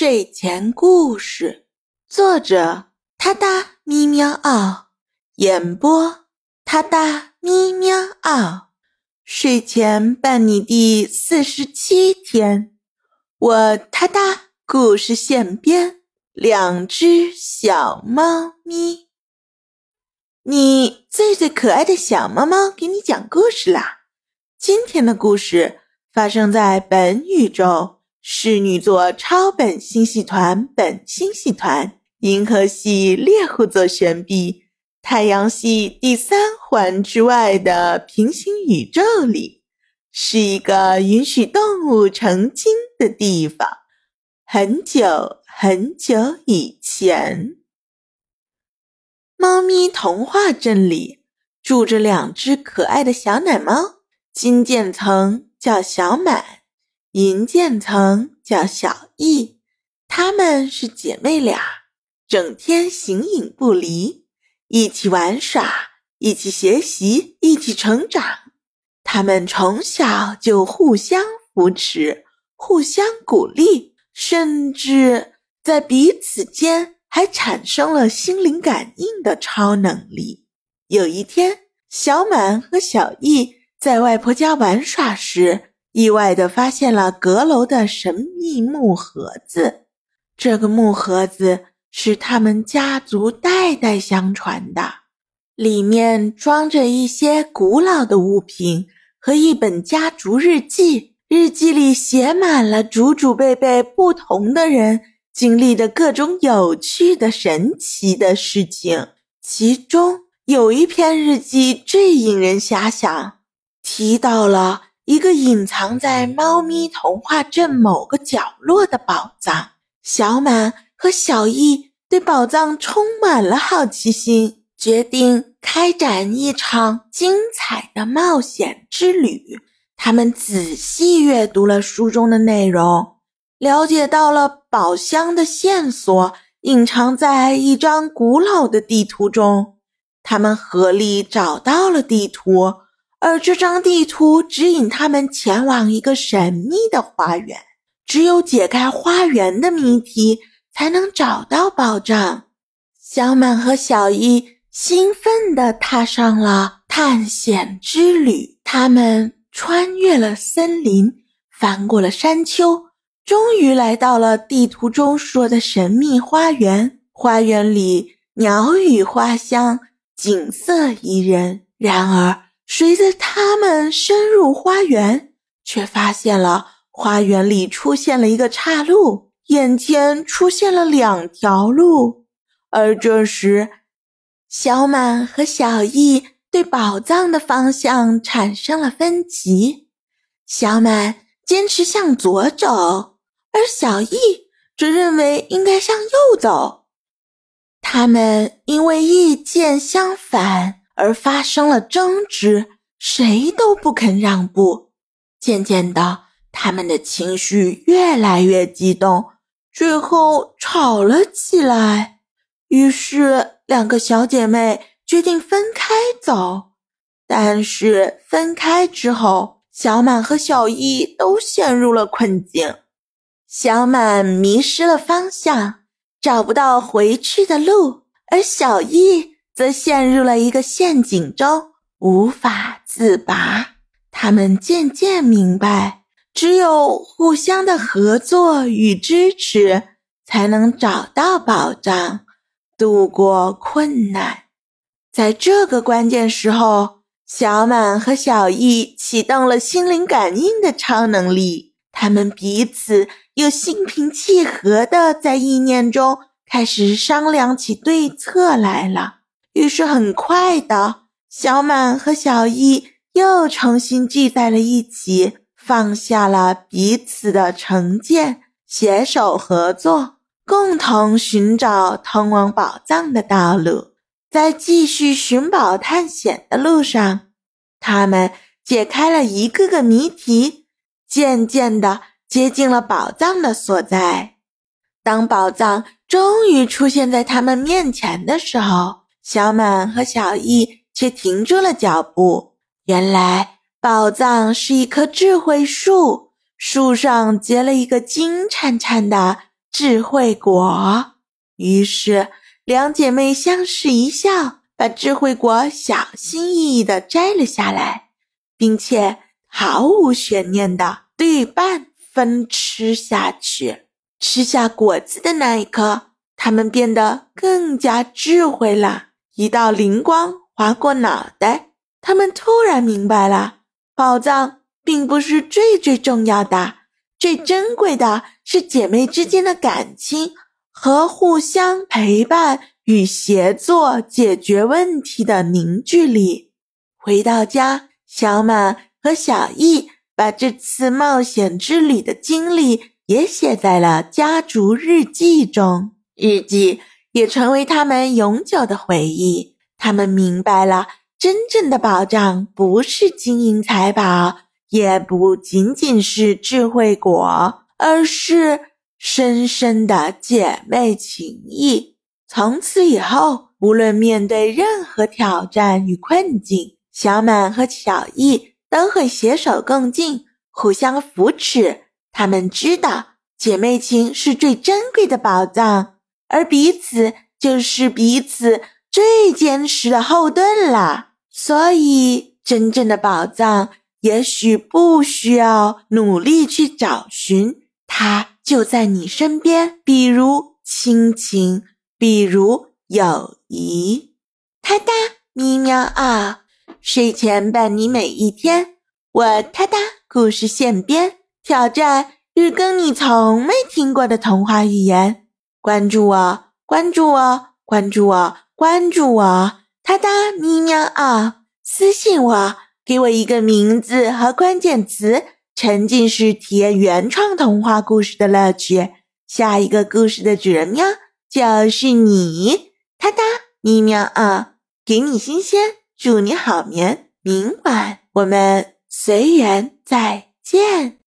睡前故事，作者：他哒咪喵嗷，演播：他哒咪喵嗷。睡前伴你第四十七天，我他哒故事现编，两只小猫咪。你最最可爱的小猫猫给你讲故事啦！今天的故事发生在本宇宙。侍女座超本星系团本星系团银河系猎户座旋臂太阳系第三环之外的平行宇宙里，是一个允许动物成精的地方。很久很久以前，猫咪童话镇里住着两只可爱的小奶猫，金渐层叫小满。银渐层叫小易，她们是姐妹俩，整天形影不离，一起玩耍，一起学习，一起成长。她们从小就互相扶持，互相鼓励，甚至在彼此间还产生了心灵感应的超能力。有一天，小满和小易在外婆家玩耍时。意外地发现了阁楼的神秘木盒子，这个木盒子是他们家族代代相传的，里面装着一些古老的物品和一本家族日记，日记里写满了祖祖辈辈不同的人经历的各种有趣的、神奇的事情。其中有一篇日记最引人遐想，提到了。一个隐藏在猫咪童话镇某个角落的宝藏，小满和小易对宝藏充满了好奇心，决定开展一场精彩的冒险之旅。他们仔细阅读了书中的内容，了解到了宝箱的线索隐藏在一张古老的地图中。他们合力找到了地图。而这张地图指引他们前往一个神秘的花园，只有解开花园的谜题，才能找到宝藏。小满和小一兴奋地踏上了探险之旅。他们穿越了森林，翻过了山丘，终于来到了地图中说的神秘花园。花园里鸟语花香，景色宜人。然而，随着他们深入花园，却发现了花园里出现了一个岔路，眼前出现了两条路。而这时，小满和小易对宝藏的方向产生了分歧。小满坚持向左走，而小易则认为应该向右走。他们因为意见相反。而发生了争执，谁都不肯让步。渐渐的，他们的情绪越来越激动，最后吵了起来。于是，两个小姐妹决定分开走。但是，分开之后，小满和小易都陷入了困境。小满迷失了方向，找不到回去的路，而小易。则陷入了一个陷阱中，无法自拔。他们渐渐明白，只有互相的合作与支持，才能找到保障，度过困难。在这个关键时候，小满和小易启动了心灵感应的超能力，他们彼此又心平气和地在意念中开始商量起对策来了。于是，很快的，小满和小易又重新聚在了一起，放下了彼此的成见，携手合作，共同寻找通往宝藏的道路。在继续寻宝探险的路上，他们解开了一个个谜题，渐渐的接近了宝藏的所在。当宝藏终于出现在他们面前的时候，小满和小易却停住了脚步。原来，宝藏是一棵智慧树，树上结了一个金灿灿的智慧果。于是，两姐妹相视一笑，把智慧果小心翼翼地摘了下来，并且毫无悬念地对半分吃下去。吃下果子的那一刻，他们变得更加智慧了。一道灵光划过脑袋，他们突然明白了：宝藏并不是最最重要的，最珍贵的是姐妹之间的感情和互相陪伴与协作解决问题的凝聚力。回到家，小满和小易把这次冒险之旅的经历也写在了家族日记中，日记。也成为他们永久的回忆。他们明白了，真正的宝藏不是金银财宝，也不仅仅是智慧果，而是深深的姐妹情谊。从此以后，无论面对任何挑战与困境，小满和小易都会携手共进，互相扶持。他们知道，姐妹情是最珍贵的宝藏。而彼此就是彼此最坚实的后盾了。所以，真正的宝藏也许不需要努力去找寻，它就在你身边。比如亲情，比如友谊。哒哒咪喵啊！睡前伴你每一天。我哒哒故事现编，挑战日更你从没听过的童话寓言。关注我，关注我，关注我，关注我！哒哒咪喵啊！私信我，给我一个名字和关键词，沉浸式体验原创童话故事的乐趣。下一个故事的主人喵就是你！哒哒咪喵啊！给你新鲜，祝你好眠，明晚我们随缘再见。